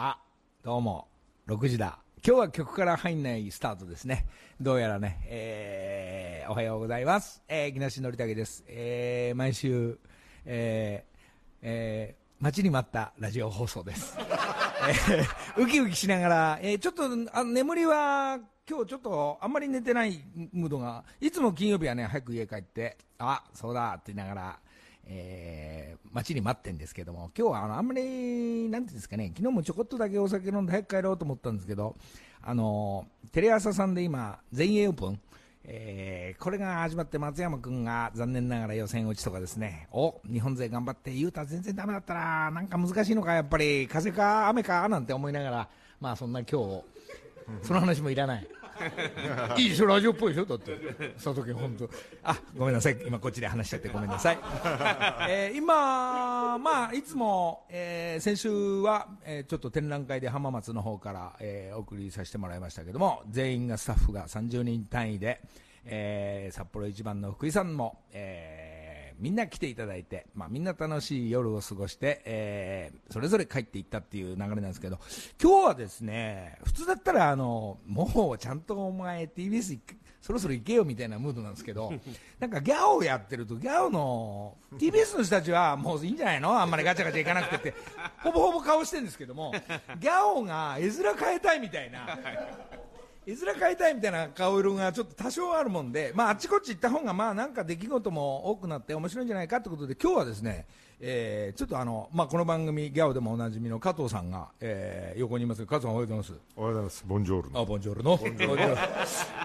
あ、どうも、6時だ。今日は曲から入んないスタートですね。どうやらね、えー、おはようございます。えー、木梨憲武です。えー、毎週、えー、えー、待ちに待ったラジオ放送です。え、ウキウキしながら、えー、ちょっと、あ眠りは、今日ちょっとあんまり寝てないムードが、いつも金曜日はね、早く家帰って、あ、そうだって言いながら、えー、待ちに待ってんですけども、今日はあのあんまり、なんていうんですかね、昨日もちょこっとだけお酒飲んで早く帰ろうと思ったんですけど、あのテレ朝さんで今、全英オープン、えーこれが始まって松山君が残念ながら予選落ちとかですね、お日本勢頑張って、雄太全然ダメだったな、なんか難しいのか、やっぱり風か雨かなんて思いながら、まあそんな今日、その話もいらない。いいでしょ、ラジオっぽいでしょ、だって、佐藤君、本当、あごめんなさい、今、こっちで話しちゃってごめんなさい。えー今、まあ、いつも、えー先週は、えーちょっと展覧会で浜松の方から、えーお送りさせてもらいましたけども、全員がスタッフが30人単位で、えー札幌一番の福井さんも、えーみんな来ていただいて、まあ、みんな楽しい夜を過ごして、えーそれぞれ帰っていったっていう流れなんですけど、今日はですね、普通だったら、あの、もうちゃんとお前 TBS そろそろ行けよみたいなムードなんですけど、なんかギャオやってると、ギャオの、TBS の人たちはもういいんじゃないの？あんまりガチャガチャ行かなくてって、ほぼほぼ顔してるんですけども、ギャオが絵面変えたいみたいな。いずれ買いたいみたいな顔色がちょっと多少あるもんで、まあ、あっちこっち行った方がまあなんか出来事も多くなって面白いんじゃないかということで今日はですね、えーちょっとあの、まあ、この番組ギャオでもおなじみの加藤さんが、えー横にいます加藤さんおはようございますおはようございます。ボンジョールノ。あボンジョルノボンジョルノおはよ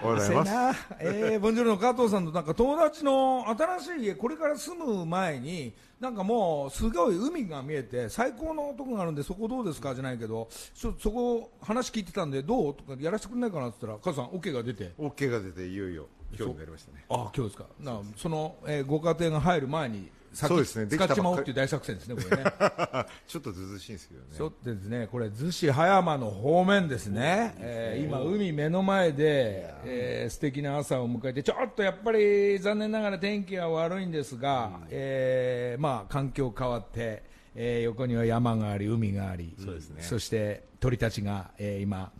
うございます。な、えー、ボンジョルの加藤さんとなんか友達の新しい家これから住む前になんかもうすごい海が見えて最高のとこがあるんでそこどうですかじゃないけどちょそこ話聞いてたんでどうとかやらせてくれないかなって言ったら加藤さん OK が出て OK が出ていよいよ今日になりましたね。あ今日ですかなその、えーご家庭が入る前に先そうですね。使っちまおうっていう大作戦ですねこれね。ちょっとずずしいんですけどね。そうですね、これ、逗子葉山の方面ですね、えー今、海目の前で、えー素敵な朝を迎えて、ちょっとやっぱり残念ながら天気は悪いんですが、えーまあ、環境変わって、えー横には山があり、海があり、そうですね。そして鳥たちが、えー今。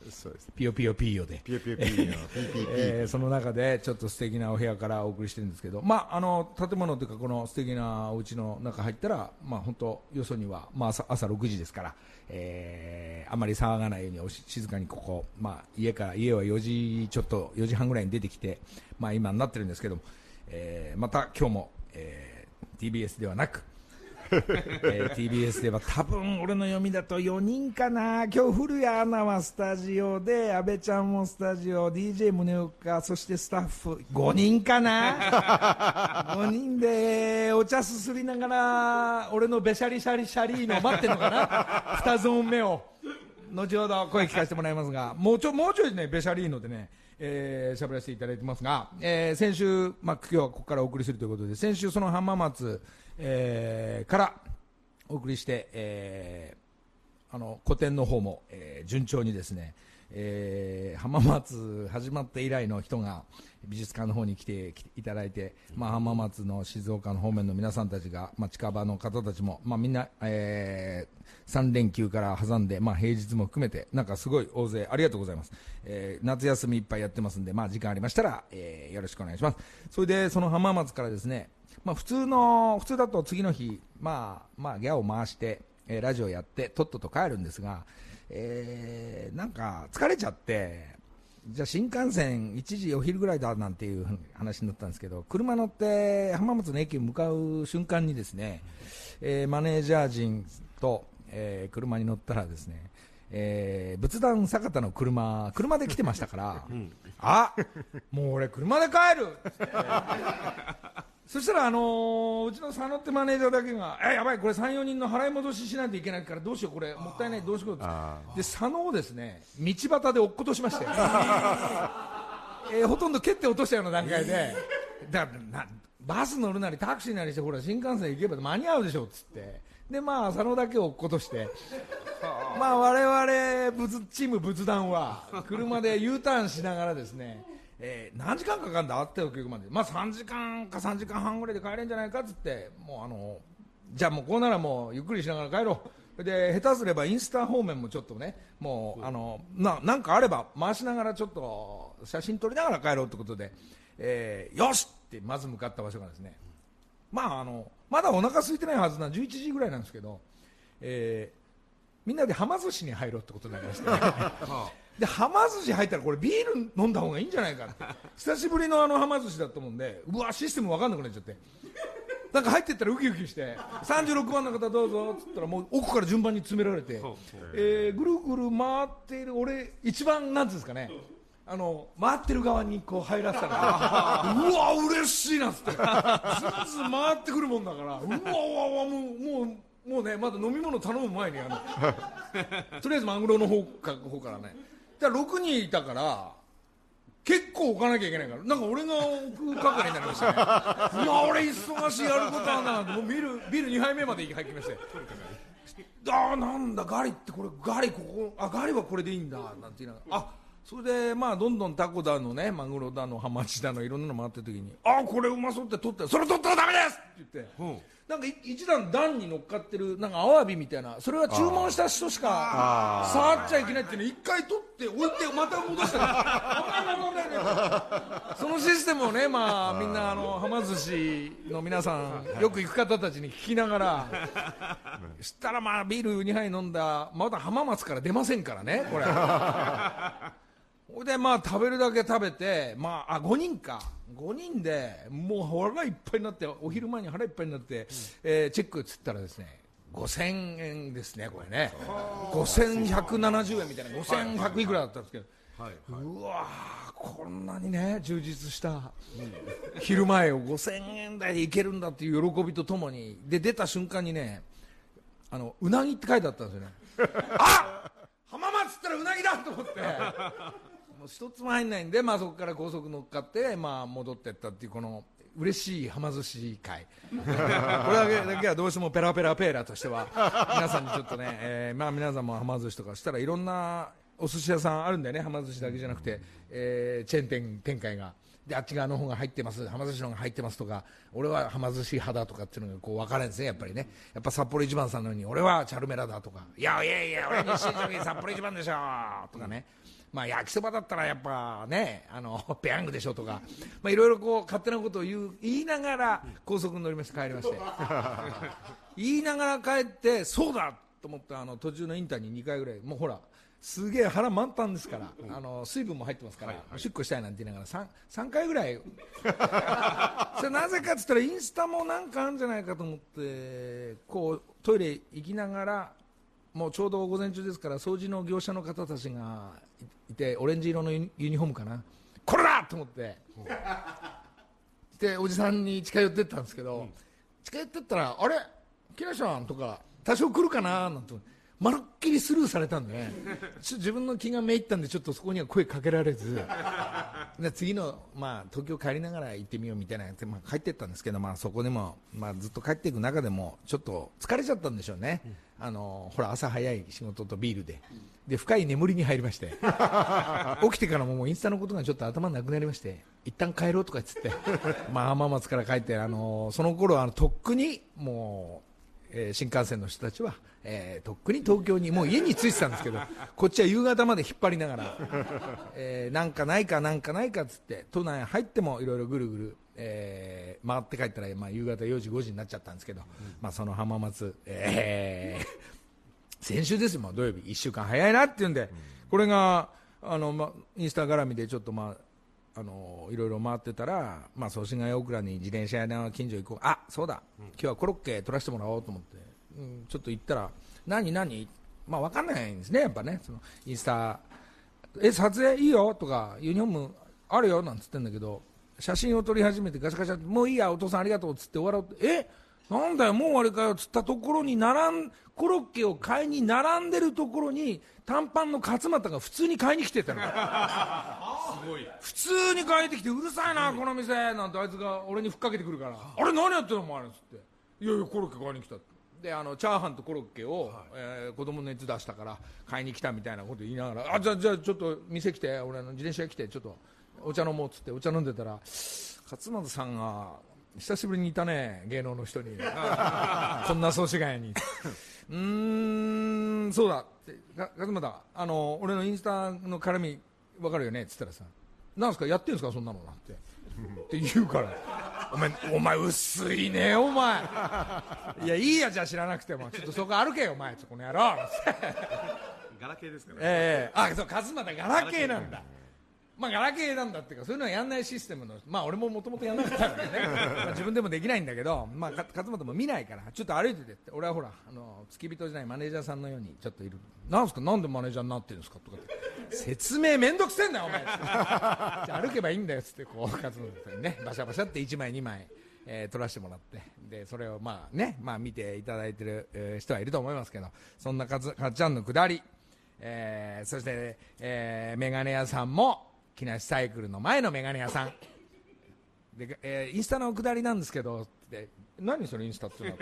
ピヨピヨピーヨで。ピヨピヨピーの PPP。えーその中でちょっと素敵なお部屋からお送りしてるんですけど、まあ、あの建物というかこの素敵なお家の中入ったら、まあ、本当よそには、まあ、朝朝6時ですから、えーあまり騒がないようにおし静かにここ、まあ、家から家は4時ちょっと4時半ぐらいに出てきて、まあ、今になってるんですけども、えーまた今日も、えー TBS ではなくえー TBS では多分俺の読みだと4人かな。今日古谷アナはスタジオで阿部ちゃんもスタジオ DJ 宗岡そしてスタッフ5人かな。5人でお茶すすりながら俺のべしゃりしゃりしゃりの待ってるのかな。2ゾーン目を。後ほど声聞かせてもらいますがもうちょもうちょいねべしゃりーのでねえー喋らせていただいてますが、えー先週、まあ、今日はここからお送りするということで先週その浜松、えーからお送りして、えーあの個展の方も、えー順調にですね、えー浜松始まって以来の人が美術館の方に来て来ていただいて、まあ、浜松の静岡の方面の皆さんたちが、まあ、近場の方たちも、まあ、みんな、え3連休から挟んで、まあ、平日も含めてなんかすごい大勢ありがとうございます、えー夏休みいっぱいやってますんで、まあ、時間ありましたら、えーよろしくお願いします。それでその浜松からですねまあ、普通の普通だと次の日、まあまあ、ギャを回して、えーラジオやってとっとと帰るんですが、えーなんか疲れちゃってじゃあ新幹線1時お昼ぐらいだなんていう話になったんですけど車乗って浜松の駅に向かう瞬間にですね、えーマネージャー陣と、えー車に乗ったらですねえー仏壇坂田の車車で来てましたから、あもう俺車で帰る そしたら、あのーうちの佐野ってマネージャーだけが、え、やばい、これ3、4人の払い戻ししないといけないから、どうしよう、これ、もったいない、どうしようってあで、佐野をですね、道端で落っことしまして、えーほとんど蹴って落としたような段階で、だなバス乗るなりタクシーなりして、ほら、新幹線行けば間に合うでしょっつって、で、まあ、佐野だけを落っことして、まあ、我々仏チーム仏壇は、車で U ターンしながらですね、えー何時間かかるんだ？ってお客まで、まあ、3時間か3時間半ぐらいで帰れんじゃないかっつって、もうあの、じゃあもうこうならもうゆっくりしながら帰ろう。で下手すればインスタ方面もちょっとねもうあのななんかあれば回しながらちょっと写真撮りながら帰ろうということで、えーよしってまず向かった場所がですね。まああのまだお腹空いてないはずな11時ぐらいなんですけど、えーみんなではま寿司に入ろうってことになりまして、ではま寿司入ったらこれビール飲んだ方がいいんじゃないかって。久しぶりのあのはま寿司だったもんでうわシステム分かんなくなっちゃって。なんか入ってったらウキウキして36番の方どうぞっつったらもう奥から順番に詰められて、えーぐるぐる回っている俺一番なんですかね。あの回ってる側にこう入らせたら うわ嬉しいなっつって。ずんずん回ってくるもんだからうわうわうわもうもうもうねまだ飲み物頼む前にあの とりあえずマグロの方か方からねだから6人いたから結構置かなきゃいけないから。なんか俺が置く係になりましたね。うわ俺忙しいやることはなもうビールビール2杯目まで入ってきまして。ああなんだガリってこれガリここあガリはこれでいいんだなんて言いながら。あそれでまあどんどんタコだのねマグロだのハマチだのいろんなの回ってる時にあこれうまそうって取ってそれ取ったらダメですって言ってなんかい一段段に乗っかってるなんかアワビみたいなそれは注文した人しか触っちゃいけないっていうの一回取って置いてまた戻したら。そのシステムをねまあみんなあのはま寿司の皆さんよく行く方たちに聞きながらそしたらまあビール2杯飲んだまだ浜松から出ませんからねこれ ほいでまあ食べるだけ食べてまああ5人か。5人でもう腹いっぱいになってお昼前に腹いっぱいになって、えーチェックっつったらですね5000円ですねこれね。5170円みたいな5100いくらだったんですけど、うわーこんなにね充実した昼前を5000円台でいけるんだっていう喜びとともにで出た瞬間にねあのうなぎって書いてあったんですよね。あ浜松っつったらうなぎだと思って一つも入んないんで、まあ、そこから高速乗っかって、まあ、戻ってったっていうこの嬉しいはま寿司会。これだけだけはどうしてもペラペラペーラとしては皆さんにちょっとね、えーまあ、皆さんもはま寿司とかしたらいろんなお寿司屋さんあるんだよねはま寿司だけじゃなくて、えーチェーン店展開が。であっち側の方が入ってます、はま寿司の方が入ってますとか、俺ははま寿司派だとかっていうのがこう分かれるんですね、やっぱりね、やっぱ札幌一番さんのように、俺はチャルメラだとか、いやいやいや、俺、日清食品札幌一番でしょとかね、まあ、焼きそばだったらやっぱね、あの ペヤングでしょとか、まあ、いろいろこう勝手なことを言う言いながら高速に乗りまして帰りまして、言いながら帰って、そうだと思ってあの途中のインターに2回ぐらい、もうほら、すげえ腹満タンですから、あの水分も入ってますから、おしっこしたいなんて言いながら 3, 3回ぐらい。それなぜかっつったらインスタもなんかあるんじゃないかと思ってこうトイレ行きながらもうちょうど午前中ですから掃除の業者の方たちがいいてオレンジ色のユニフォームかな。これだと思って。でおじさんに近寄ってったんですけど、近寄ってったらあれ？木梨さんとか多少来るかな？なんてまるっきりスルーされたんで、ちょ自分の気がめいったんでちょっとそこには声かけられず。で次の、まあ、東京帰りながら行ってみようみたいなやつ、まあ、帰ってったんですけど、まあ、そこでも、まあ、ずっと帰っていく中でもちょっと疲れちゃったんでしょうね、あのほら朝早い仕事とビールで。で深い眠りに入りまして。起きてからももうインスタのことがちょっと頭なくなりまして。一旦帰ろうとかっつって、まあ、浜松から帰って、あのその頃あのとっくにもう。えー新幹線の人たちは、えーとっくに東京にもう家に着いてたんですけど こっちは夕方まで引っ張りながら、えーなんかないかなんかないかっつって都内入ってもいろいろぐるぐる、えー回って帰ったら、まあ、夕方4時5時になっちゃったんですけど、まあ、その浜松、えー 先週ですよ、土曜日1週間早いなっていうんで、これがあの、ま、インスタ絡みでちょっとまああのいろいろ回ってたら、まあ、祖師ヶ谷大倉に自転車屋の近所行こう、あそうだ、今日はコロッケ取らせてもらおうと思って、うん、ちょっと行ったら、何、何、まあ、分かんないんですね、やっぱね、そのインスタ、え、撮影いいよ？とか、ユニフォームあるよ？なんつってんだけど、写真を撮り始めて、ガシャガシャもういいや、お父さんありがとうっつって終わろうって、え？なんだよ、もう終わりかよっつったところに並ん、コロッケを買いに並んでるところに、短パンの勝俣が普通に買いに来てたの。普通に帰ってきてうるさいな、この店なんてあいつが俺にふっかけてくるから、あれ何やってんのお前らっつって。いやいやコロッケ買いに来たって。であのチャーハンとコロッケを、えー子供の熱出したから買いに来たみたいなこと言いながらあじゃあじゃあちょっと店来て俺あの自転車来てちょっとお茶飲もうっつってお茶飲んでたら勝俣さんが久しぶりにいたね芸能の人に。こんな祖師ヶ谷に。うーんそうだって。か勝俣あの俺のインスタの絡み分かるよね？っつったらさなんすか？やってんすか？そんなのなんて。って言うから。お前お前薄いねお前。いやいいやじゃあ知らなくても。ちょっとそこ歩けよお前。この野郎。ガラケーですからね。ええあそう勝俣ガラケーなんだまあガラケーなんだっていうかそういうのはやんないシステムのまあ俺ももともとやんなかったからね。まあ自分でもできないんだけどまあか勝俣も見ないからちょっと歩いててって俺はほらあの付き人じゃないマネージャーさんのようにちょっといる。なんすか？なんでマネージャーになってるんですか？とかって。説明めんどくせえんだよお前。じゃあ歩けばいいんだよっつってこう勝俣さんにねバシャバシャって1枚2枚えー撮らせてもらって。でそれをまあね、まあ、見ていただいてる、えー人はいると思いますけどそんなかつかっちゃんのくだり、えーそして、えーメガネ屋さんも木梨サイクルの前のメガネ屋さん。で、えーインスタの下りなんですけどって何それインスタっていうの？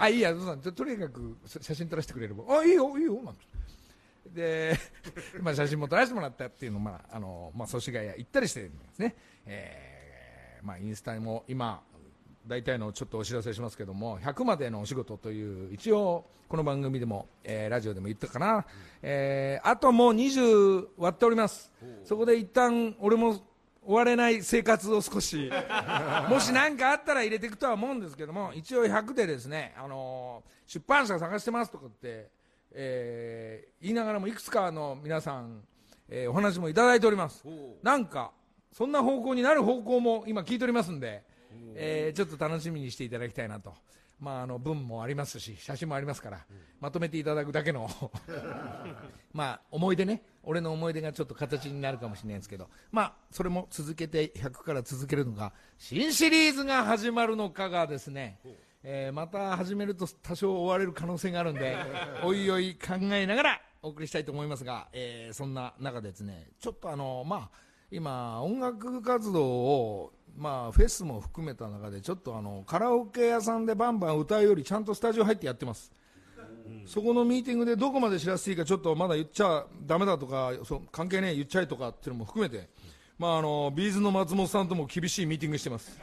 あいいやととにかく写真撮らせてくれればあいいよいいよなんて。で、まあ、写真も撮らせてもらったっていうのを、まああのまあ、祖師ヶ谷行ったりしてるんですね、えーまあ、インスタも今大体のちょっとお知らせしますけども100までのお仕事という一応この番組でも、えーラジオでも言ったかな、えーあともう20割っております。そこで一旦俺も終われない生活を少し もし何かあったら入れていくとは思うんですけども一応100でですね、あのー出版社探してますとかって、えー言いながらもいくつかの皆さん、えーお話もいただいております。なんかそんな方向になる方向も今聞いておりますんで、えーちょっと楽しみにしていただきたいなと、まあ、あの文もありますし写真もありますから、まとめていただくだけの まあ思い出ね。俺の思い出がちょっと形になるかもしれないんですけど。まあそれも続けて100から続けるのか新シリーズが始まるのかがですね、えーまた始めると多少追われる可能性があるんで おいおい考えながらお送りしたいと思いますが、えーそんな中でですねちょっとあのまあ今音楽活動をまあフェスも含めた中でちょっとあのカラオケ屋さんでバンバン歌うよりちゃんとスタジオ入ってやってます。そこのミーティングでどこまで知らせていいかちょっとまだ言っちゃだめだとかそう関係ねえ言っちゃえとかっていうのも含めて、まあ、あの B'z の松本さんとも厳しいミーティングしてます。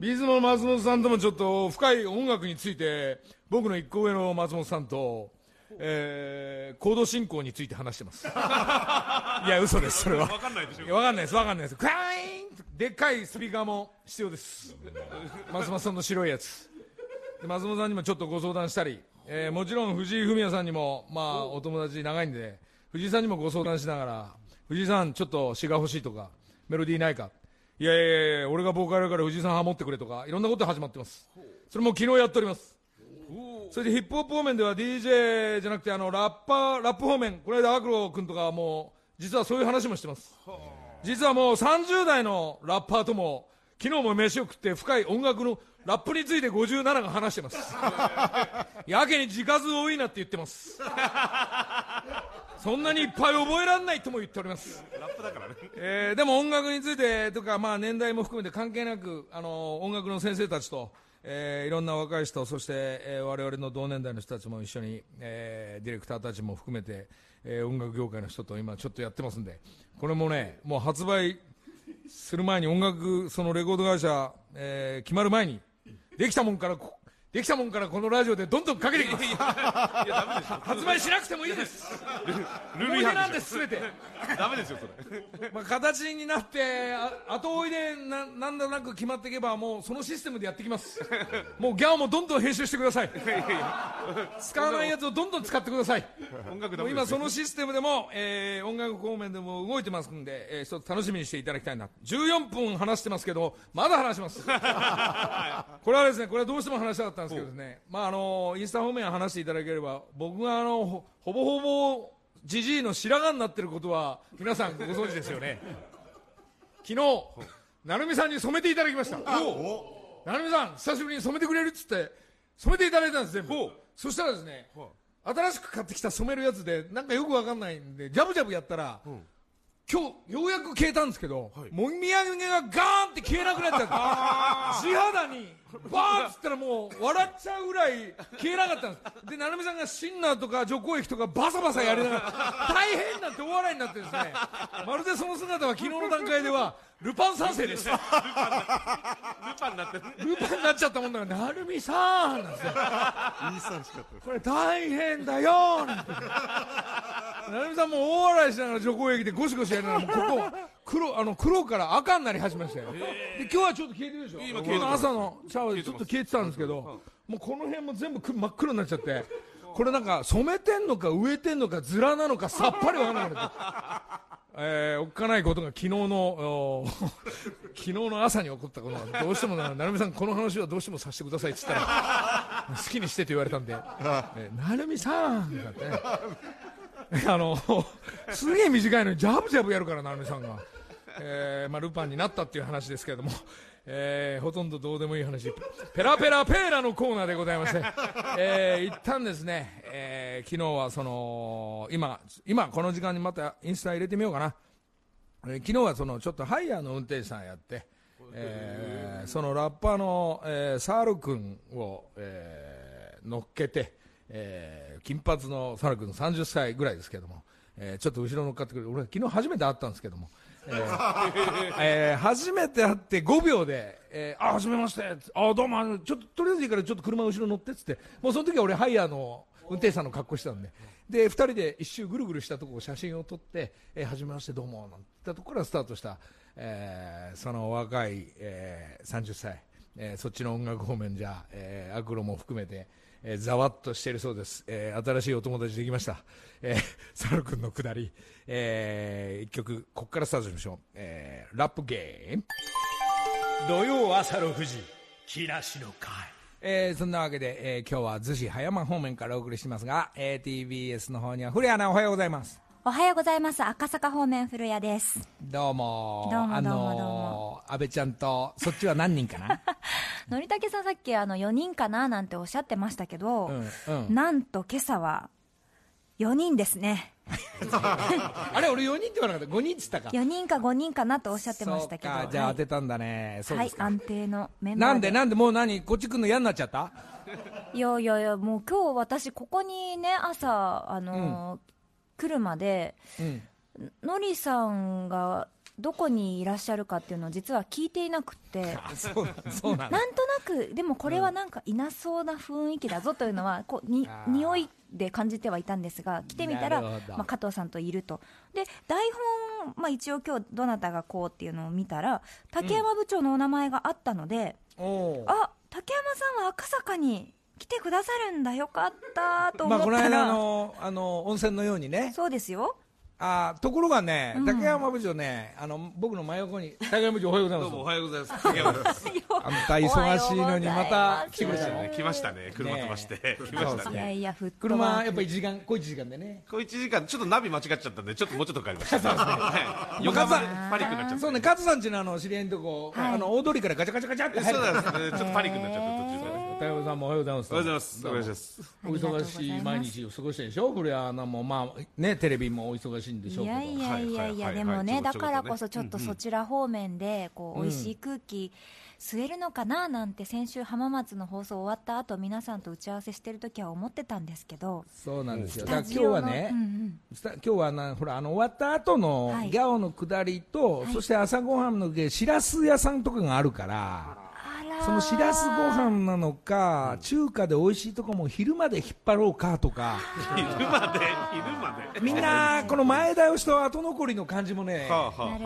B'z の松本さんともちょっと深い音楽について僕の一個上の松本さんと、えー、コード進行について話してます。いや嘘ですそれは。わかんないでしいやわかんないですわかんないです。クンでっかいスピーカーも必要です。松本さんの白いやつ。で松本さんにもちょっとご相談したり、えーもちろん藤井フミヤさんにも、まあ、お友達長いんで藤井さんにもご相談しながら藤井さんちょっと詩が欲しいとかメロディーないか。いやいやいや俺がボーカルだから藤井さんハモってくれとかいろんなこと始まってます。それも昨日やっておりますそれでヒップホップ方面では DJ じゃなくてあのラッパーラップ方面この間アクロ君とかも実はそういう話もしてます。実はもう30代のラッパーとも昨日も飯を食って深い音楽のラップについて57が話してます。やけに字数多いなって言ってます。そんなにいっぱい覚えられないとも言っております。ラップだからね。えーでも音楽についてとか、まあ、年代も含めて関係なくあの音楽の先生たちと、えーいろんな若い人そして、えー我々の同年代の人たちも一緒に、えーディレクターたちも含めて、えー音楽業界の人と今ちょっとやってますんで。これもねもう発売する前に音楽そのレコード会社、えー決まる前にできたもんからこできたもんからこのラジオでどんどんかけていきます。いやダメですよ。発売しなくてもいいです。ル思い出なんです全て。ダメですよそれ。まあ、形になってあ後追いでななんだなく決まっていけばもうそのシステムでやってきます。もうギャオもどんどん編集してください。使わないやつをどんどん使ってください。音楽ダもう今そのシステムでも、えー音楽方面でも動いてますんで、えー一つ楽しみにしていただきたいな。14分話してますけどまだ話します。これはですねこれはどうしても話したかったんですけどねまああのインスタ方面話していただければ僕があのほほぼほぼジジイの白髪になってることは皆さんご存知ですよね。昨日成美さんに染めていただきました。成美さん久しぶりに染めてくれるっつって染めていただいたんです全部。そしたらですね新しく買ってきた染めるやつでなんかよくわかんないんでジャブジャブやったら、今日ようやく消えたんですけど、もみあげがガーンって消えなくなっちゃって 地肌にバーンっつったらもう笑っちゃうぐらい消えなかったんです。で成美さんがシンナーとか除光液とかバサバサやりながら大変なって大笑いになってですね。まるでその姿は昨日の段階ではルパン三世でしたルパンになってる。ルパンになっちゃったもんだから成美さんなんですよ。さんしかったこれ大変だよ。なんて成美さんも大笑いしながら除光液でゴシゴシやりながらもうここ黒あの黒から赤になり始めましたよ、で今日はちょっと消えてるでしょ。今消えて朝のシャワーでちょっと消えてたんですけどもうこの辺も全部く真っ黒になっちゃってこれなんか染めてんのか植えてんのかズラなのかさっぱりわからなくなってえー、おっかないことが昨日のお 昨日の朝に起こったことなんでどうしてもな成美さんこの話はどうしてもさせてくださいって言ったら 好きにしてと言われたんで「えー成美さん」って。ね あのすげえ短いのにジャブジャブやるから成美さんが、えーまあ、ルパンになったっていう話ですけれども、えーほとんどどうでもいい話。ペラペラペーラのコーナーでございまして、えー一旦ですね、えー昨日はその今今この時間にまたインスタ入れてみようかな、えー昨日はそのちょっとハイヤーの運転手さんやって、えーそのラッパーの、えーサール君を、えー乗っけて、えー金髪のサール君30歳ぐらいですけども、えーちょっと後ろ乗っかってくれて俺昨日初めて会ったんですけども、えーえー初めて会って5秒で「えー、あ初めまして」あどうもちょっととりあえずいいからちょっと車後ろ乗って」っつって。もうその時は俺ハイヤーの運転手さんの格好してたんで。で2人で一周ぐるぐるしたとこを写真を撮って「えー、初めましてどうも」なんて言ったところからスタートした、えーその若い、えー30歳、えーそっちの音楽方面じゃ、えーアクロも含めて、えーざわっとしているそうです、えー新しいお友達できました、えー、サル君のくだり、えー一曲ここからスタートしましょう、えーラップゲーム。土曜朝6時木梨の会。えーそんなわけで、えー今日は逗子葉山方面からお送りしますが、えー TBS の方には古谷アナおはようございますおはようございます。赤坂方面古谷です。どうも。どうもあどうもどうのも。ー安倍ちゃんとそっちは何人かな？のりたけさんさっきあの4人かななんておっしゃってましたけど、うんうん。なんと今朝は4人ですね。あれ俺4人って言わなかった。5人っつったか。4人か5人かなとおっしゃってましたけど。そうか。じゃあはい。当てたんだね、そうですか、はい安定のメンバーなんでなんでもう何？こっち来るの嫌になっちゃった？いやいやいや、もう今日私ここにね、朝、あのー来るまで、うん。のりさんがどこにいらっしゃるかっていうのを実は聞いていなくって。なんとなく、でもこれはなんかいなそうな雰囲気だぞというのは、こうに匂いで感じてはいたんですが、来てみたら、まあ、加藤さんといると、で台本、まあ、一応、今日どなたがこうっていうのを見たら、竹山部長のお名前があったので、おうあ竹山さんは赤坂に来てくださるんだ、よかったと思まあ、ったら、この間のあの温泉のようにね。そうですよ、あところがね、うん。竹山部長ねあの僕の真横に竹山部長おはようございます。どうもおはようございます。竹山です。あの大忙しいのにまた来てくれたおはようございます。来ましたね。車飛ばして。来ましたね。いやいや、ふっと車やっぱ1時間小1時間でね。こう1時間ちょっとナビ間違っちゃったんでちょっともうちょっとかかりました。はい。よかったパニックになっちゃったそうね加藤さんちのあの知り合いのとこ、はい。あの大通りからガチャガチャガチャって。え入るそうなんですね。ちょっとパニックになっちゃった途中から竹山さんもおはようございます。おはようございます。お願いしますお忙しい毎日を過ごしてるでしょ？古谷アナもまあねテレビもお忙しいんでしょうけど。いやいやいやでもね、はいだからこそちょっとそちら方面で、こう、うん美味しい空気吸えるのかななんて、先週浜松の放送終わった後、皆さんと打ち合わせしてる時は思ってたんですけど、そうなんですよ。今日はね、うん今日はなほらあの終わった後のはいギャオの下りと、はい。そして朝ごはんのしらす屋さんとかがあるからそのしらすご飯なのか、中華で美味しいとこも昼まで引っ張ろうかとか。昼まで？昼まで？みんなこの前倒しと後残りの感じもね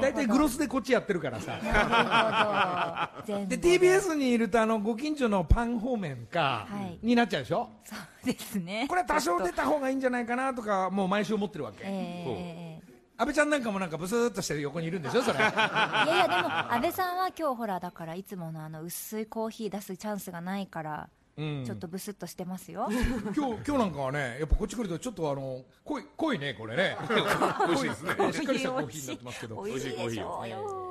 大体グロスでこっちやってるからさ。なるほど。全部で TBS にいるとあのご近所のパン方面か、はい。になっちゃうでしょ？そうですね。これは多少出た方がいいんじゃないかなとかもう毎週思ってるわけ、えー安倍ちゃんなんかもなんかブスーっとしてる横にいるんでしょそれ。いやいやでも安倍さんは今日ほらだからいつものあの薄いコーヒー出すチャンスがないから、うん。ちょっとブスッとしてますよ。今日今日なんかはねやっぱこっち来るとちょっとあの濃い濃いねこれね。美味しいですね。しっかりしたコーヒーになってますけど。美味しいでしょうよ。いな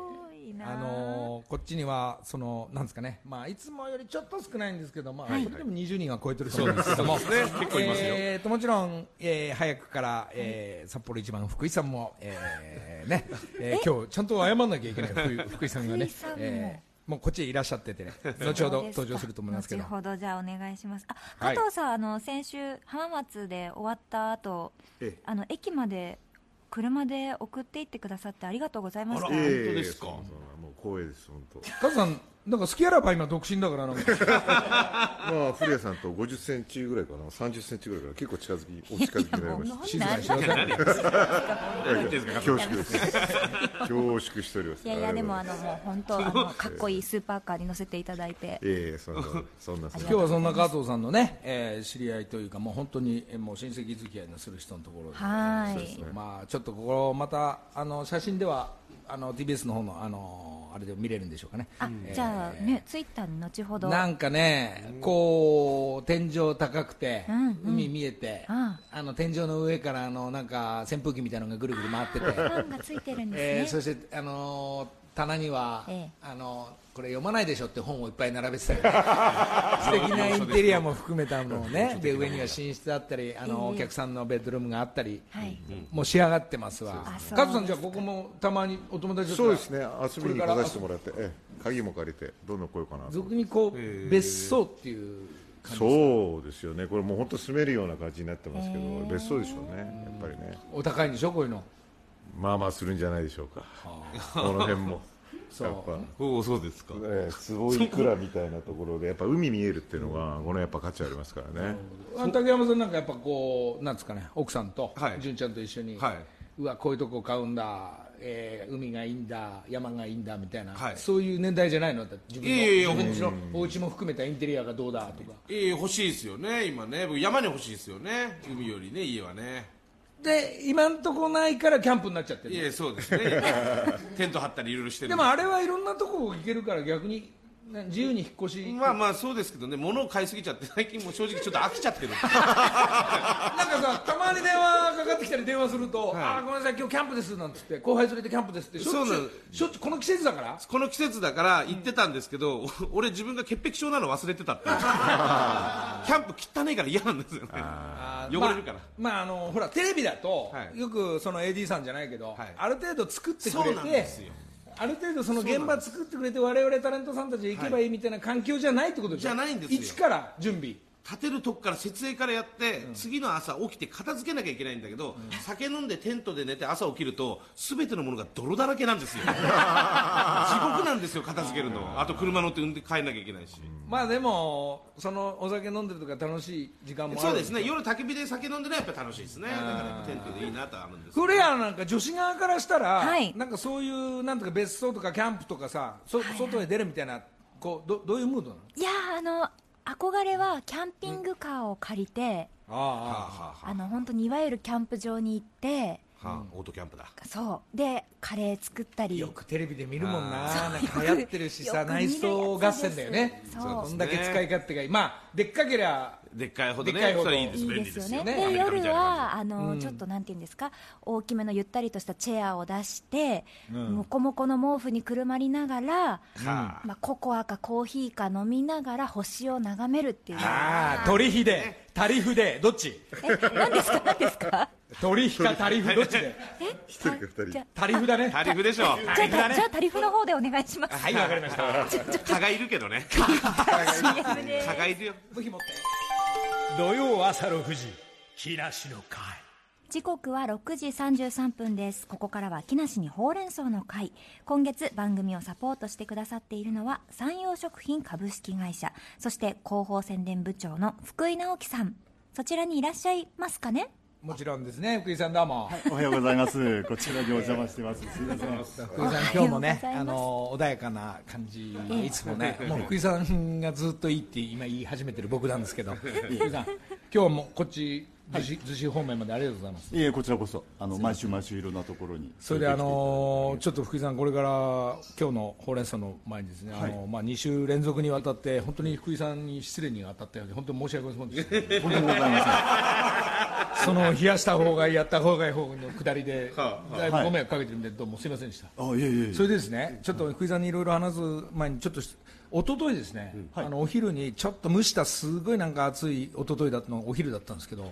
あのーこっちにはそのなんですかね、まあいつもよりちょっと少ないんですけど、まあ、はい。それでも20人は超えてると思うんですけども、結構いますよ。えーともちろん、えー早くから、えー札幌一番福井さんも、えーね、えー今日ちゃんと謝らなきゃいけない福井 福井さんがね福井さんも、えーもうこっちへいらっしゃっててね、後ほど登場すると思いますけど。後。ほどじゃあお願いします。あはい。加藤さん、あの先週浜松で終わった後え。あの駅まで車で送っていってくださってありがとうございました。本当ですか？もう光栄です本当。カズさん、なんか好きあらば今独身だからな。んか、まあ古谷さんと50センチぐらいかな。30センチぐらいから結構近づきお近づきになりました。静かに。しなさい。恐縮です。恐縮しております。いやいやでもあのもう本当 あのかっこいいスーパーカーに乗せていただいて。ええそんなそんな。今日はそんな加藤さんのね、えー知り合いというか、もう本当にえーもう親戚付き合いのする人のところで、はい。そうですね。まあ、ちょっとここ、またあの写真ではあの TBS の方のあのあれでも見れるんでしょうかね。あじゃあねツイッターに後ほど。なんかね、こう天井高くて、うんうん。海見えて、ああ。の天井の上からあのなんか扇風機みたいなのがぐるぐる回ってて、ファンがついてるんえーですね、そして、あのー棚には、ええ。あのーこれ読まないでしょって本をいっぱい並べてたり 素敵なインテリアも含めたのをね。で上には寝室あったりあの、ええ。お客さんのベッドルームがあったり、はい。もう仕上がってますわ。加藤さんじゃあここもたまにお友達とそうですね。遊びに来させてもらってええ。鍵も借りてどんどん来ようかなと。俗にこう、別荘っていう感じそうですよね。これもう本当住めるような感じになってますけど、別荘でしょうね。やっぱりね。お高いんでしょ？こういうのまあまあするんじゃないでしょうか。この辺も。そう。やっぱ。おおそうですか。ええ坪いくらみたいなところでやっぱ海見えるっていうのがこのやっぱ価値ありますからね、あ竹山さんなんかやっぱこうなんですかね奥さんとはい。純ちゃんと一緒に、はい。うわこういうとこ買うんだ、えー海がいいんだ山がいいんだみたいな、はい。そういう年代じゃないの？自分のいやい自分のお家も含めたインテリアがどうだとか。ええ欲しいですよね今ね。僕山に欲しいですよね。海よりね家はねで今んとこないからキャンプになっちゃってるいやそうですね。テント張ったりいろいろしてるでもあれはいろんなとこ行けるから逆にな自由に引っ越し、まあまあそうですけどね物を買いすぎちゃって最近もう正直ちょっと飽きちゃってる。なんかさたまに電話かかってきたり電話すると、はい。あーごめんなさい今日キャンプですなんつって後輩連れてキャンプですってしょっちゅそうこの季節だから。この季節だから行ってたんですけど、俺自分が潔癖症なの忘れてたって キャンプ汚いから嫌なんですよね。汚れるから。まあ、まああのほらテレビだと、はい。よくその AD さんじゃないけど、はい。ある程度作ってくそうなんれてですよある程度その現場作ってくれて我々タレントさんたち行けばいいみたいな環境じゃないってことでしょ？じゃないんですよ。一から準備立てるとこから設営からやって、次の朝起きて片付けなきゃいけないんだけど、酒飲んでテントで寝て朝起きると全てのものが泥だらけなんですよ。地獄なんですよ片付けるの。あと車乗って運転帰んなきゃいけないし、まあでもそのお酒飲んでるとか楽しい時間もあるそうですね。夜焚き火で酒飲んでるのはやっぱ楽しいですね。だからやっぱテントでいいなとはあるんですフレアなんか女子側からしたら、はい。なんかそういうなんとか別荘とかキャンプとかさ、そ外へ出るみたいなこうどどういうムードなの？いやーあの憧れはキャンピングカーを借りて、あはあはあはあ。の本当にいわゆるキャンプ場に行ってあはあオートキャンプだ。そう。でカレー作ったり。よくテレビで見るもんな。あなんか流行ってるしさ内装合戦だよね。そう。こんだけ使い勝手がいい。まあでっかけりゃでっかいほどねそれいいですいい便利ですよね。で夜はあの、ちょっとなんていうんですか？大きめのゆったりとしたチェアを出して、もこもこの毛布にくるまりながら、はまあ、ココアかコーヒーか飲みながら星を眺めるっていう。ああ鳥比でタリフでどっち？え？何ですか？何ですか？鳥比かタリフどっちで？え？一人か二人。じゃタリフだね。タリフでしょじゃあじゃあじゃあタリフの方でお願いします。はいわかりました。蚊がいるけどね。蚊がいるよ。武器持って土曜朝6時木梨の会。時刻は6時33分です。ここからは木梨にほうれん草の会。今月番組をサポートしてくださっているのは山陽食品株式会社そして広報宣伝部長の福井直樹さん。そちらにいらっしゃいますかね？もちろんですね。福井さんどうも。おはようございます。こちらにお邪魔してます。すみません。福井さん今日もねあの穏やかな感じ。いつもねもう福井さんがずっといいって今言い始めてる僕なんですけど。福井さん今日もこっち逗子逗子方面までありがとうございます。いえ、こちらこそ、あの、毎週毎週いろんなところに。それであのちょっと福井さん、これから今日のほうれん草の前にですね、あのまあ2週連続にわたって本当に福井さんに失礼に当たったようで本当に申し訳ございませんでした。とんでもございまその冷やした方がいいやった方がいい方の下りではあだいぶご迷惑かけてるんでどうもすいませんでした。あい。えいえそれでですねちょっと福井さんにいろいろ話す前にちょっとし一昨日ですね、あのお昼にちょっと蒸したすごいなんか暑い一昨日だったのお昼だったんですけど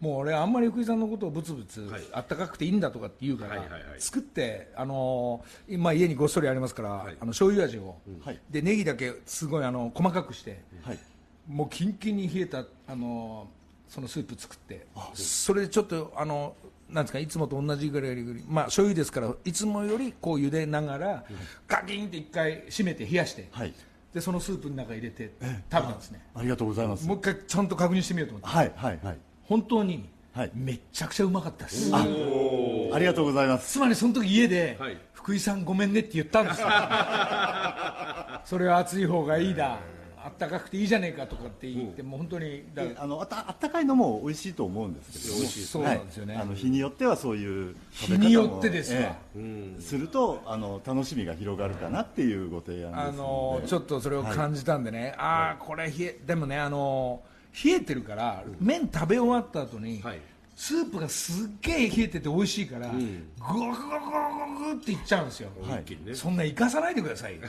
もう俺あんまり福井さんのことをブツブツ、はい。あったかくていいんだとかって言うから、作ってあのー今家にごっそりありますから、はい。あの醤油味を、はい。でネギだけすごいあの細かくして、はい。もうキンキンに冷えたあのそのスープ作って。それでちょっとあのなんですかいつもと同じぐらいまあ醤油ですからいつもよりこう茹でながらガキンって一回閉めて冷やして、はい。でそのスープの中入れて食べたんですね。ありがとうございます。もう一回ちゃんと確認してみようと思って。はいはいはい。本当にはい。めっちゃくちゃうまかったです、ありがとうございます。つまりその時家で、はい。福井さんごめんねって言ったんですよ。それは熱い方がいいだあったかくていいじゃねえかとかって言って、もう本当にあのあたあったかいのも美味しいと思うんですけども。そうなんですよね。はいあの日によってはそういう食べ方も日によってですわええ。するとあの楽しみが広がるかなっていうご提案あのちょっとそれを感じたんでね、ああこれ冷えでもねあの冷えてるから、麺食べ終わった後に、はいスープがすっげえ冷えてて美味しいから、ゴクゴクゴクゴクっていっちゃうんですよ、はい。そんな生かさないでください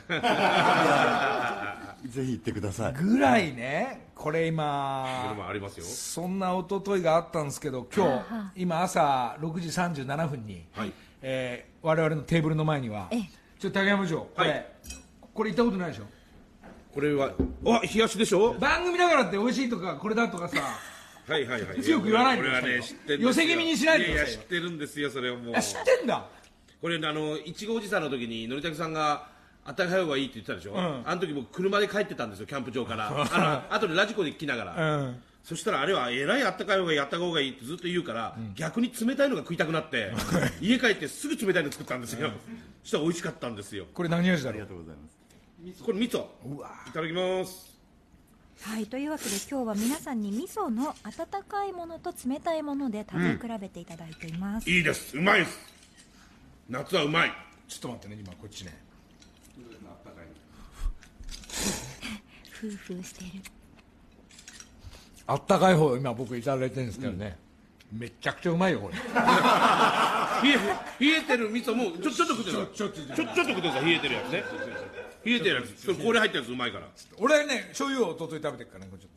ぜひ行ってください。ぐらいねこれ今もありますよ。そんな一昨日があったんですけど今日今朝6時37分に、はい。えー我々のテーブルの前にはええ。ちょっと竹山部長これ、はい。これ行ったことないでしょ？これはあ冷やしでしょ？番組だからって美味しいとかこれだとかさはいはいはい。強く言わないでこれはくださいよ。ね知ってる寄せ気味にしないでくださいよ。やや知ってるんですよそれはもう。あ知ってんだ。これあのいちごおじさんの時にのりたけさんがあったかい方がいいって言ってたでしょ、ん。あの時僕車で帰ってたんですよキャンプ場から。あの後でラジコで聞きながら、うん。そしたらあれはえらいあったかい方がいいあったかい方がいいってずっと言うから、逆に冷たいのが食いたくなって 家帰ってすぐ冷たいの作ったんですよ、そしたら美味しかったんですよ。これ何味だありろうがとうございます。これ味噌。いただきますはいというわけで今日は皆さんに味噌の温かいものと冷たいもので食べ比べていただいています、いいです。うまいです。夏はうまい。ちょっと待ってね今こっちね。ふうふうしている。あったかい方今僕いただいてるんですけどね、めっちゃくちゃうまいよこれ。冷え冷えてる味噌もちょちょっと食ってください。ちょちょちょちょっと食ってください。冷えてるやつね冷えてるやつ。それ氷入ったやつうまいから。俺ね醤油を一昨日食べてるからねこれち。ょっ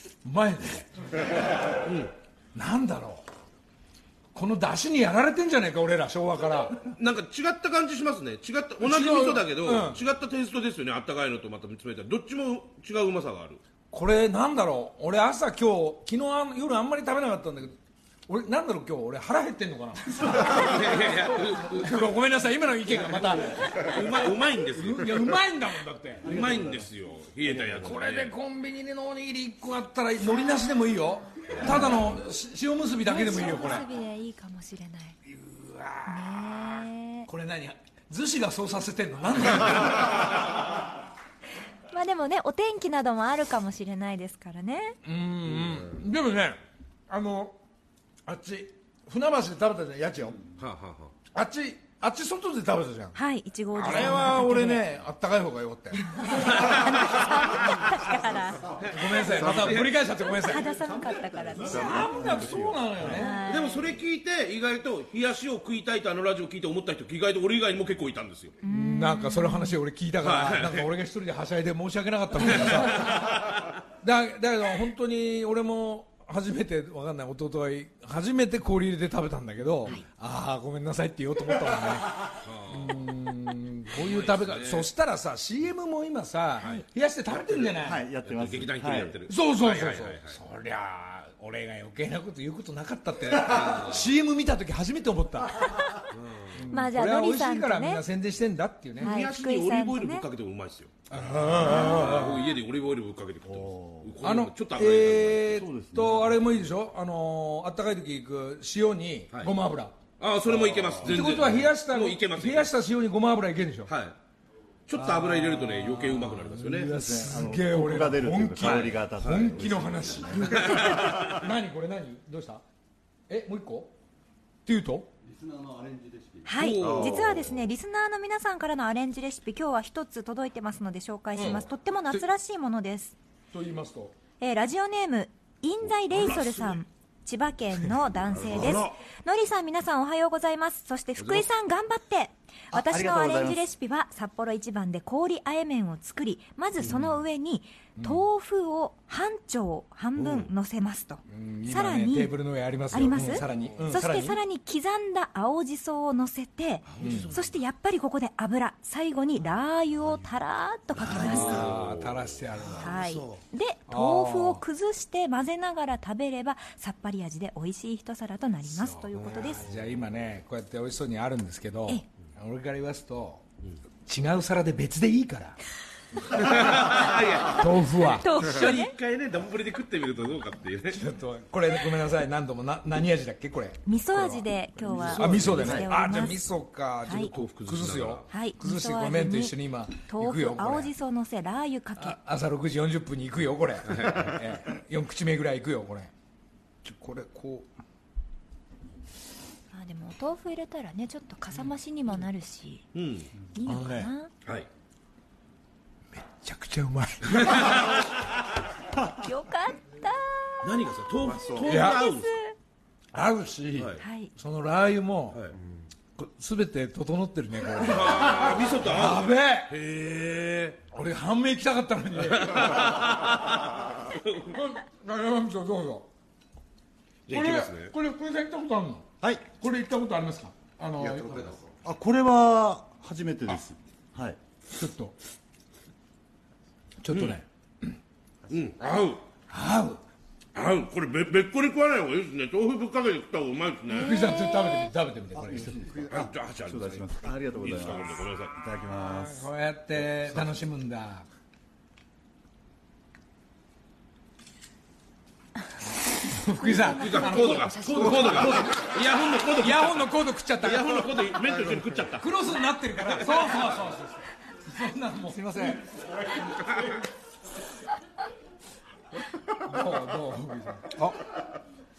とうまいね。うん。なんだろう。この出汁にやられてんじゃねえか俺ら昭和から。なんか違った感じしますね。違った同じ味噌だけど、う。ん。違ったテイストですよねあったかいのとまた冷たいどっちも違ううまさがある。これなんだろう。俺朝今日昨日夜あんまり食べなかったんだけど俺なんだろう今日俺腹減ってんのか いやいやいやなごめんなさい今の意見がまた。ううまいうまいんですよ。いやうまいんだもんだって。うまいんですよ冷えたやつ。これでコンビニでのおにぎり1個あったら海苔なしでもいいよ。ただのし塩むすびだけでもいいよこれ。結びでいいかもしれない。うわねこれ何？逗子がそうさせてんの？なんだよ。まあでもねお天気などもあるかもしれないですからね。うんうん。でもねあのあっち船橋で食べたじゃん家賃はあ、はあはあ。っちあっち外で食べたじゃん。はいいちごおじさんあれは俺ねあったかい方がよかったよ。だから。ごめんなさいまた繰り返しちゃってごめんなさい。肌寒かったから。ねなんだそうなのよ。ねあでもそれ聞いて意外と冷やしを食いたいとあのラジオ聞いて思った人意外と俺以外にも結構いたんですよ。なんかその話俺聞いたから、なんか俺が一人ではしゃいで申し訳なかったみたいなさ。だだけど本当に俺も初めてわかんない弟は初めて氷入れて食べたんだけど、ああごめんなさいって言おうと思ったもんね。うーんこういう食べ方そしたらさ CM も今さ、冷やして食べてるんじゃない、はいやってます。劇団一人やってる、そうそうそうそう、はいはいはいはい。そりゃあ俺が余計なこと言うことなかったって。CM 見た時初めて思った。まあじゃあこれはのりさん美味しいからみんな宣伝してんだっていうね、はい。冷やしにオリーブオイルぶっかけてもうまいですよ。僕家でオリーブオイルぶっかけて食ってます。あのちょっとえーっと、あれもいいでしょ？あのーあったかい時行く塩にはい。ごま油、あそれもいけます。ってことは冷やした冷やした塩にごま油いけるでしょ？はいちょっと油入れるとね余計うまくなりますよね。すげえ俺が出る本気。香りが立つ本気の話。何これ何？どうした？えもう一個？っていうと？はい。おー。実はですねリスナーの皆さんからのアレンジレシピ今日は一つ届いてますので紹介します、とっても夏らしいものです。と言いますと？えーラジオネームインザイレイソルさん。千葉県の男性です。のりさん皆さんおはようございます。そして福井さん頑張って。あ私のアレンジレシピは札幌一番で氷あえ麺を作りまずその上に豆腐を半丁半分乗せますと、さらにテーブルの上ありますよ。あります、うんさらに、うん。そしてさに。らに刻んだ青じそを乗せて、そしてやっぱりここで油最後にラー油をたらーっとかけます。垂らしてあるはい、で豆腐を崩して混ぜながら食べればさっぱり味で美味しい一皿となりますということです。じゃあ今ねこうやって美味しそうにあるんですけどええ俺から言わすと、違う皿で別でいいから。豆腐は。豆腐一緒に一回ね丼で食ってみるとどうかっていうね。ちょっとこれごめんなさい。何度もな何味だっけ？これ。味噌味で今日はあ味噌でね。あじゃあ味噌か。ちょっと豆腐崩すよ、はい。崩して味噌味。にごめんと一緒に今行豆腐青じそのせラー油かけ。あ朝6時40分に行くよこれ、ええ、4口目ぐらい行くよこれ。これこうあでもお豆腐入れたらねちょっとかさ増しにもなるし、うん。いいのかな、あのはい。めちゃくちゃうまい。よかった。何がさ豆腐？豆腐合うんです合うし、はい。はいそのラー油も、はい。こ全て整ってるねこれ。あ味噌と合う。やべえ。へえ。俺半目行きたかったのに。どうぞどうぞじゃあいきますねこれこれこれ行ったことあるのはい。これ行ったことありますか？あのあこれは初めてです。はい。ちょっと。ちょっとね、うん。合う。合う。合う。これべべっこり食わない方がいいですね。豆腐ぶっかけて食った方がうまいですね。福井さんちょっと食べてみて食べてみてこれ。一つあじゃあじゃあ頂戴します。ありがとうございます。ごめんなさいいただきます。こうやって楽しむんだ福井さん。コードがコードがコードがイヤホンのコードイヤホンのコード食っちゃった。イヤホンのコード麺と一緒に食っちゃった。クロスになってるから。そうそうそうそうそんなのもう。すいません。どうどう福井さん。あ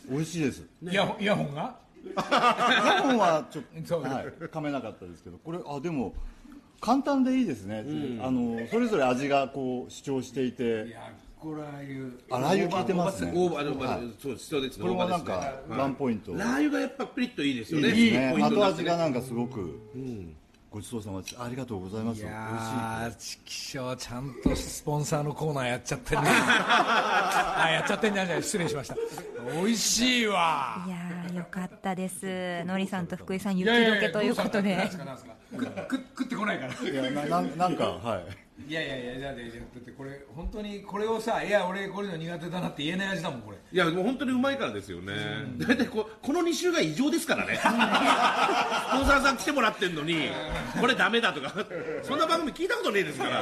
美味しいです。イヤホンイヤホンが？イヤホンはちょっと、はい、噛めなかったですけどこれあでも簡単でいいですね、あのそれぞれ味がこう主張していいてやこれああいうあラー油効いてますね。大葉あのはい。そうです。そうです。ねこれもなんかワンポイント、ラー油がやっぱピリッといいですよね。いいね。ポイントになってね。後味がなんかすごく、ごちそうさまありがとうございます。いやー、チキショーちゃんとスポンサーのコーナーやっちゃってるね。あ、やっちゃってんじゃない失礼しました。美味しいわ。いやーよかったです。のりさんと福井さん雪解けということで。食ってこないから。いやななんなんかはいいやいやいや、じゃあね、じゃあだってこれ、本当にこれをさ、いや、俺これの苦手だなって言えない味だもん、これ。いやもう本当にうまいからですよね。大体ここの2週が異常ですからね。スポンサーさん来てもらってんのにこれダメだとか。そんな番組聞いたことねえですから。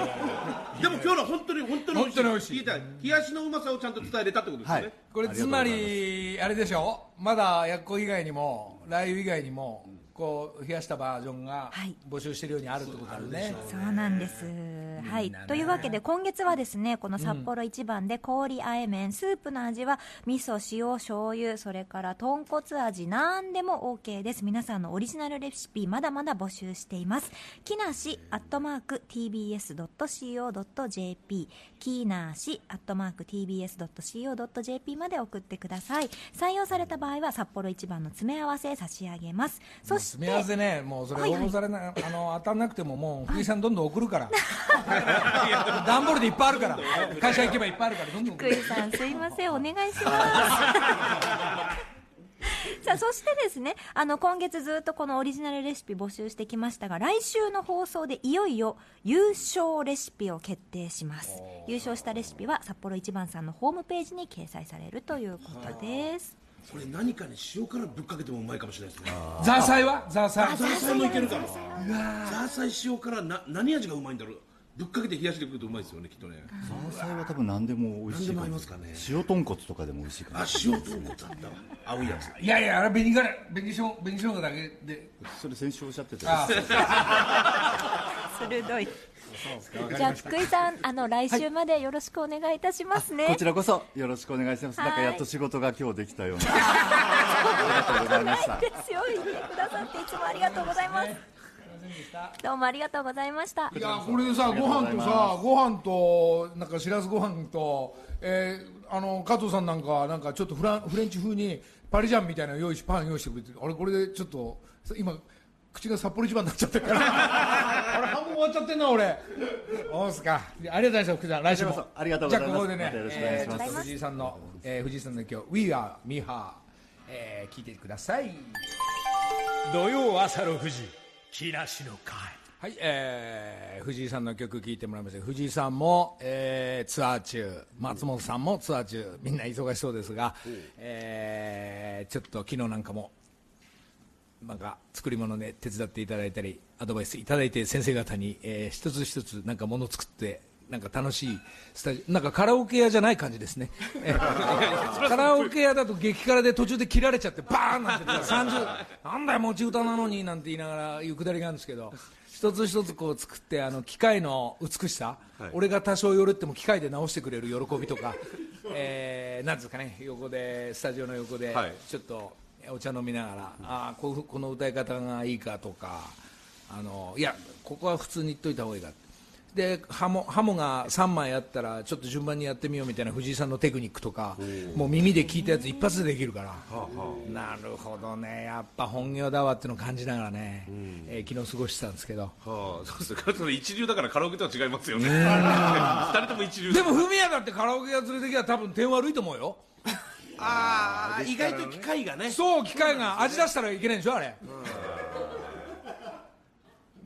でも今日のは本当に本当に本当に美味しい。聞いた冷やしのうまさをちゃんと伝えれたってことですよね、はいこれつまり、あれでしょ？まだやっこ以外にも、ラー油以外にも、こう、冷やしたバージョンがはい募集してるようにあるってことだよね。そうなんです。はい。というわけで、今月はですね、この札幌一番で氷あえ麺、スープの味は、味噌、塩、醤油、それから豚骨味、なんでも OK です。皆さんのオリジナルレシピ、まだまだ募集しています。木梨アットマーク tbs.co.jp、木梨アットマーク tbs.co.jp まで送ってください。採用された場合は、札幌一番の詰め合わせ差し上げます。そして、詰め合わせね、もうそれ応募されない、あの当たんなくても、もう福井さん、どんどん送るから、段ボールでいっぱいあるから、会社行けばいっぱいあるから、どんどん送る。福井さんすいません。お願いします。さあそしてですねあの今月ずっとこのオリジナルレシピ募集してきましたが来週の放送でいよいよ優勝レシピを決定します。優勝したレシピは札幌一番さんのホームページに掲載されるということですこれ何かに塩辛ぶっかけてもうまいかもしれないですね。ザーサイは？ザーサイ。ザーサイもいけるかも。ザーサイ塩辛な何味がうまいんだろう。ぶっかけて冷やしてくるとうまいですよねきっとね。ザーサイは多分何でも美味しい何でも合いますかね。塩豚骨とかでも美味しいかあな塩豚骨だった。わ青いやついやいや、あれ、紅がら、紅しょ紅しょうがだけで、それ先週おっしゃってあた 鋭いじゃあ福井さんあの来週までよろしくお願いいたしますね、こちらこそよろしくお願いします。はい。なんかやっと仕事が今日できたような。ありがとうございました。ですよ言ってくださっていつもありがとうございます。どうもありがとうございました。いやこれでさご飯とさご飯となんかしらすご飯と、えー、あの加藤さんなんかなんかちょっとフランフレンチ風にパリジャンみたいなの用意しパン用意してくれてあれこれでちょっと今口が札幌一番になっちゃってるから。あれ半分終わっちゃってんな俺。そうっすか。ありがとうございました福田来週も。ありがとうございます。じゃあここでねまたよろしくお願いします。えー藤井さんの、えー藤井さんの今日 We are Miha、えー、聞いてください。土曜朝6時木梨の会。はい、えー、藤井さんの曲聴いてもらいました。藤井さんも、えー、ツアー中。松本さんもツアー中。みんな忙しそうですが、えー、ちょっと昨日なんかもなんか作り物で手伝っていただいたりアドバイスいただいて先生方に、えー、一つ一つなんか物作ってなんか楽しいスタジオなんかカラオケ屋じゃない感じですね、えー カラオケ屋だと激辛で途中で切られちゃってバーンなんて30なんだよ持ち歌なのになんて言いながらいうくだりがあるんですけど一つ一つこう作ってあの機械の美しさ、俺が多少よれっても機械で直してくれる喜びとか、えー、なんですかね横でスタジオの横ではい。ちょっとお茶飲みながら、あーこうこの歌い方がいいかとかあのいやここは普通に言っといた方がいいか。でハモハモが3枚あったらちょっと順番にやってみようみたいな藤井さんのテクニックとかもう耳で聞いたやつ一発でできるから、なるほどね。やっぱ本業だわっていうのを感じながらね、えー昨日過ごしてたんですけど。はあ、そうですね一流だからカラオケとは違いますよね。二人とも一流でもフミヤだってカラオケ屋連れてきゃ多分点悪いと思うよああ意外と機械がね。そう機械が味出したらいけないんでしょあれ、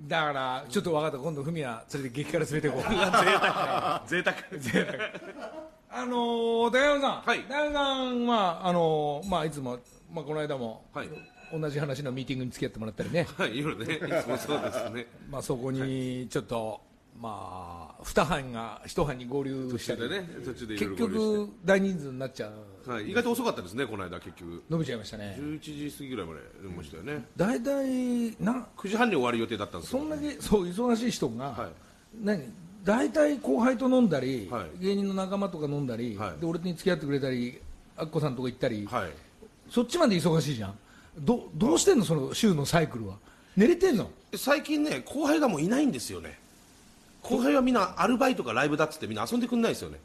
だからちょっと分かった。今度フミヤ連れて激辛連れて行こう。贅沢。贅沢。あのー、高山さん、はい。高山さんはあのーまあいつも、まあ、この間も、はい。同じ話のミーティングに付き合ってもらったりね、はい夜ね。いつもそうですね。まあ、そこにちょっと、まあ、2班が1班に合流したり、途中でね途中でいろい結局大人数になっちゃうて、はい、意外と遅かったですねこの間結局。伸びちゃいましたね。11時過ぎぐらいまで。出ましたよね。大体な9時半に終わる予定だったんですそんだけそう忙しい人が、はい。何大体後輩と飲んだり、はい。芸人の仲間とか飲んだり、はい。で俺に付き合ってくれたりアッコさんとこ行ったり、はい。そっちまで忙しいじゃん。どどうしてんのその週のサイクルは。寝れてんの？最近ね後輩がもういないんですよね後輩はみんなアルバイトかライブだっつってみんな遊んでくんないですよね。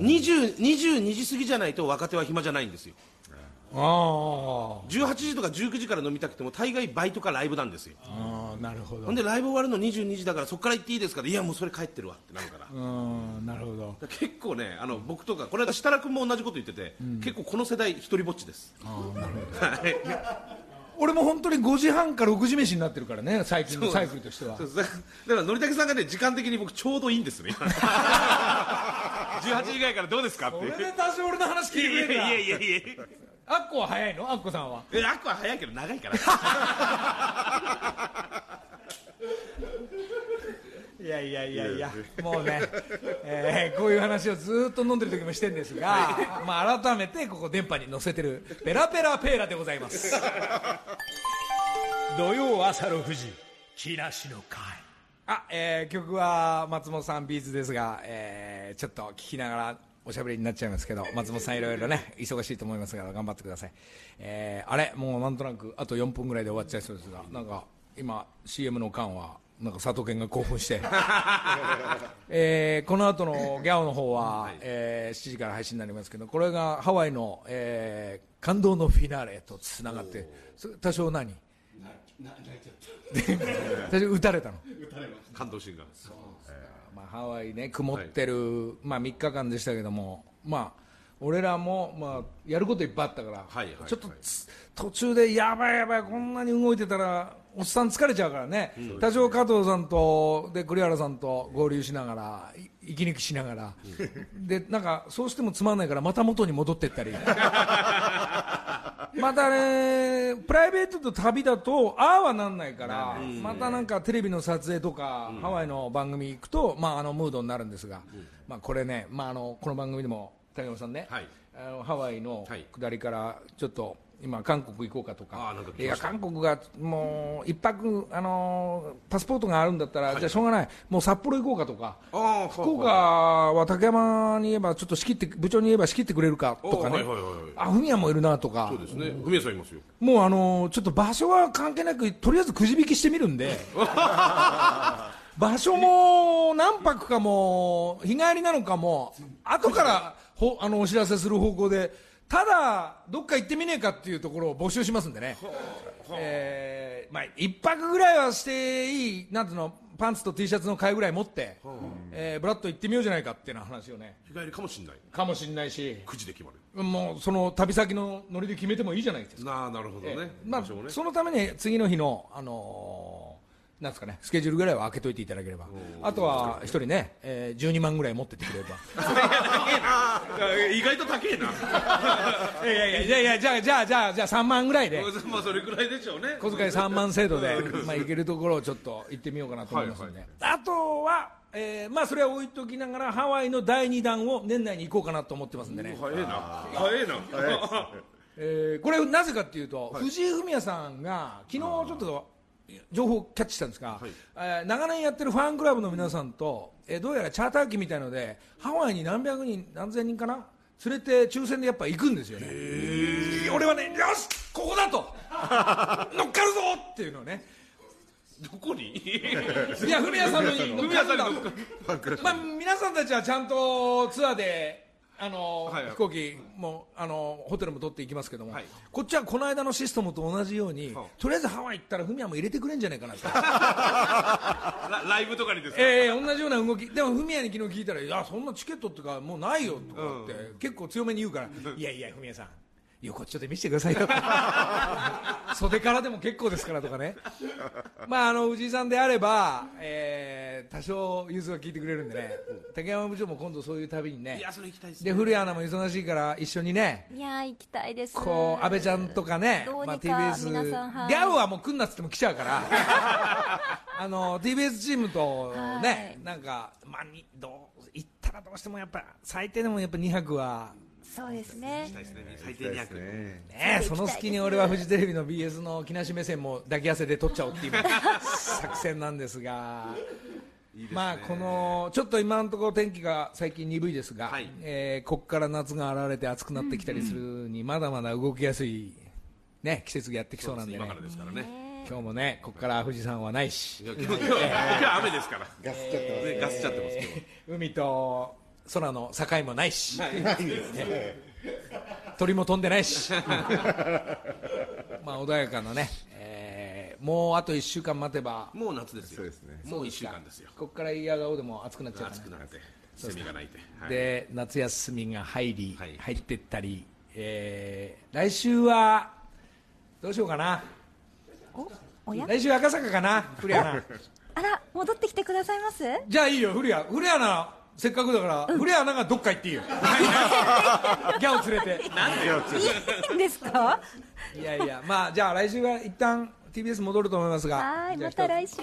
20 22時過ぎじゃないと若手は暇じゃないんですよ。あー18時とか19時から飲みたくても大概バイトかライブなんですよ。あーなるほど。ほんでライブ終わるの22時だからそこから行っていいですかいやもうそれ帰ってるわってなるから。うんなるほど。結構ねあの僕とかこの間設楽君も同じこと言ってて、結構この世代一人ぼっちです。はい俺も本当に5時半から6時飯になってるからね最近のサイクルとしては。だからのりたけさんがね時間的に僕ちょうどいいんですね18 時ぐらいからどうですかって。それで多少俺の話聞いてくれるいやいやいやいや。アッコは早いの？アッコさんは。えあっこは早いけど長いから。い やいやいやいや。もうね、えーこういう話をずっと飲んでる時もしてるんですが、まあ、改めてここ電波に載せてるペラペラペーラでございます。土曜朝6時木梨の会。あ、えー曲は松本さんビーズですが、えーちょっと聞きながらおしゃべりになっちゃいますけど松本さんいろいろね忙しいと思いますから頑張ってください、えーあれもうなんとなくあと4分ぐらいで終わっちゃいそうですがなんか今 CM の間はなんか佐藤健が興奮して、えーこの後のギャオの方は、えー7時から配信になりますけどこれがハワイの、えー感動のフィナーレとつながってそ多少何？多少打た。れたの？感動シーンが。まあ、ハワイね、曇ってる、まあ、3日間でしたけども、まあ、俺らも、まあ、やることいっぱいあったから、はいはい。ちょっとつ途中でやばいやばい、こんなに動いてたら、おっさん疲れちゃうからね、多少加藤さんとで栗原さんと合流しながら、い息抜きしながら、でなんかそうしてもつまんないから、また元に戻ってったり。またね、プライベートと旅だと、ああはなんないから、またなんかテレビの撮影とか、ハワイの番組行くと、まあ、あのムードになるんですが、まあ、これね、まあ、あのこの番組でも、竹山さんね、はい。あのハワイのはい。下りからちょっと今韓国行こうかとか。いや韓国がもう一泊あのーパスポートがあるんだったら、じゃあしょうがない。もう札幌行こうかとか。ああ福岡は竹山に言えばちょっと仕切って部長に言えば仕切ってくれるかとかね、おはいはいはいはい。あ文也もいるなとか。そうですね。文也さんいますよ。もうあのちょっと場所は関係なくとりあえずくじ引きしてみるんで。場所も何泊かも日帰りなのかも後からほあのお知らせする方向でただどっか行ってみねえかっていうところを募集しますんでね、えーまあ、一泊ぐらいはしていいなんていうのパンツと T シャツの替えぐらい持って、えーブラッと行ってみようじゃないかっていう話をね。日帰りかもしれない。かもしれないし。9時で決まる。もうその旅先のノリで決めてもいいじゃないですか。なあなるほどね。まあ場所もね。そのために次の日の、あのーなんですかね、スケジュールぐらいは開けといていただければ、あとは一人ね、えー、12万ぐらい持ってってくれれば、意外と高えな。いやいやいやいや、じゃあ、じゃあ、じゃあ、じゃあ3万ぐらいで、まあそれくらいでしょうね。小遣い3万制度で、まあ、行けるところをちょっと行ってみようかなと思いますので、あとは、えーまあ、それは置いときながら、ハワイの第2弾を年内に行こうかなと思ってますんでね。早えな。早えな。えーこれなぜかっていうと、藤井フミヤさんが昨日ちょっと情報をキャッチしたんですが、えー長年やってるファンクラブの皆さんと、えーどうやらチャーター機みたいのでハワイに何百人何千人かな連れて抽選でやっぱ行くんですよね。俺はねよしここだと。乗っかるぞっていうのをね。どこに？いやフミヤさんのに乗っかまあ、皆さんたちはちゃんとツアーで、あのはいはい。飛行機もあのホテルも取っていきますけども、はい。こっちはこの間のシステムと同じように、はとりあえずハワイ行ったらフミヤも入れてくれんじゃないかなと、ラライブとかにですか？ええ同じような動き。でもフミヤに昨日聞いたらいやそんなチケットっていうかもうないよとかって、結構強めに言うからいやいやフミヤさん横っちょで見せてくださいよ。袖からでも結構ですからとかね。まああの藤井さんであれば、えー多少融通が聞いてくれるんでね。竹山部長も今度そういう旅にね。いやそれ行きたいですで古谷アナも忙しいから一緒にね。いやー行きたいです。こう安倍ちゃんとかね、まあ、どうにか TBS 皆さん。はいギャオはもう来んなっつっても来ちゃうから。あの TBS チームとね、なんか、まあ、にどう行ったらどうしてもやっぱ最低でもやっぱ2泊はそうですね。最低です200ねね、その隙に俺はフジテレビの BS の木梨目線も抱き汗で取っちゃおうっていう 作戦なんですが。まあこのちょっと今のところ天気が最近鈍いですが、はい。えーここから夏が現れて暑くなってきたりするにまだまだ動きやすい、ね、季節がやってきそうなんでね。今からですからね。今日もねここから富士山はないし。今日今日今日は雨ですから。ガスっちゃってます 海と空の境もないし、鳥も飛んでないし。まあ穏やかなね、えーもうあと1週間待てば。もう夏ですよ。そうですね。もう1週間ですよ。ここから嫌顔でも暑くなっちゃうか暑くなってセミが鳴いてな、はい。で夏休みが入り、はい。入ってったり、えー来週はどうしようかな。来週赤坂かな古谷アナあら戻ってきてくださいます？じゃあいいよ古谷。古谷アナせっかくだから、古谷アナがどっか行っていいよ。ギャオ連れて。いいんですか？いやいやまあじゃあ来週は一旦 TBS 戻ると思いますが。はいまた来週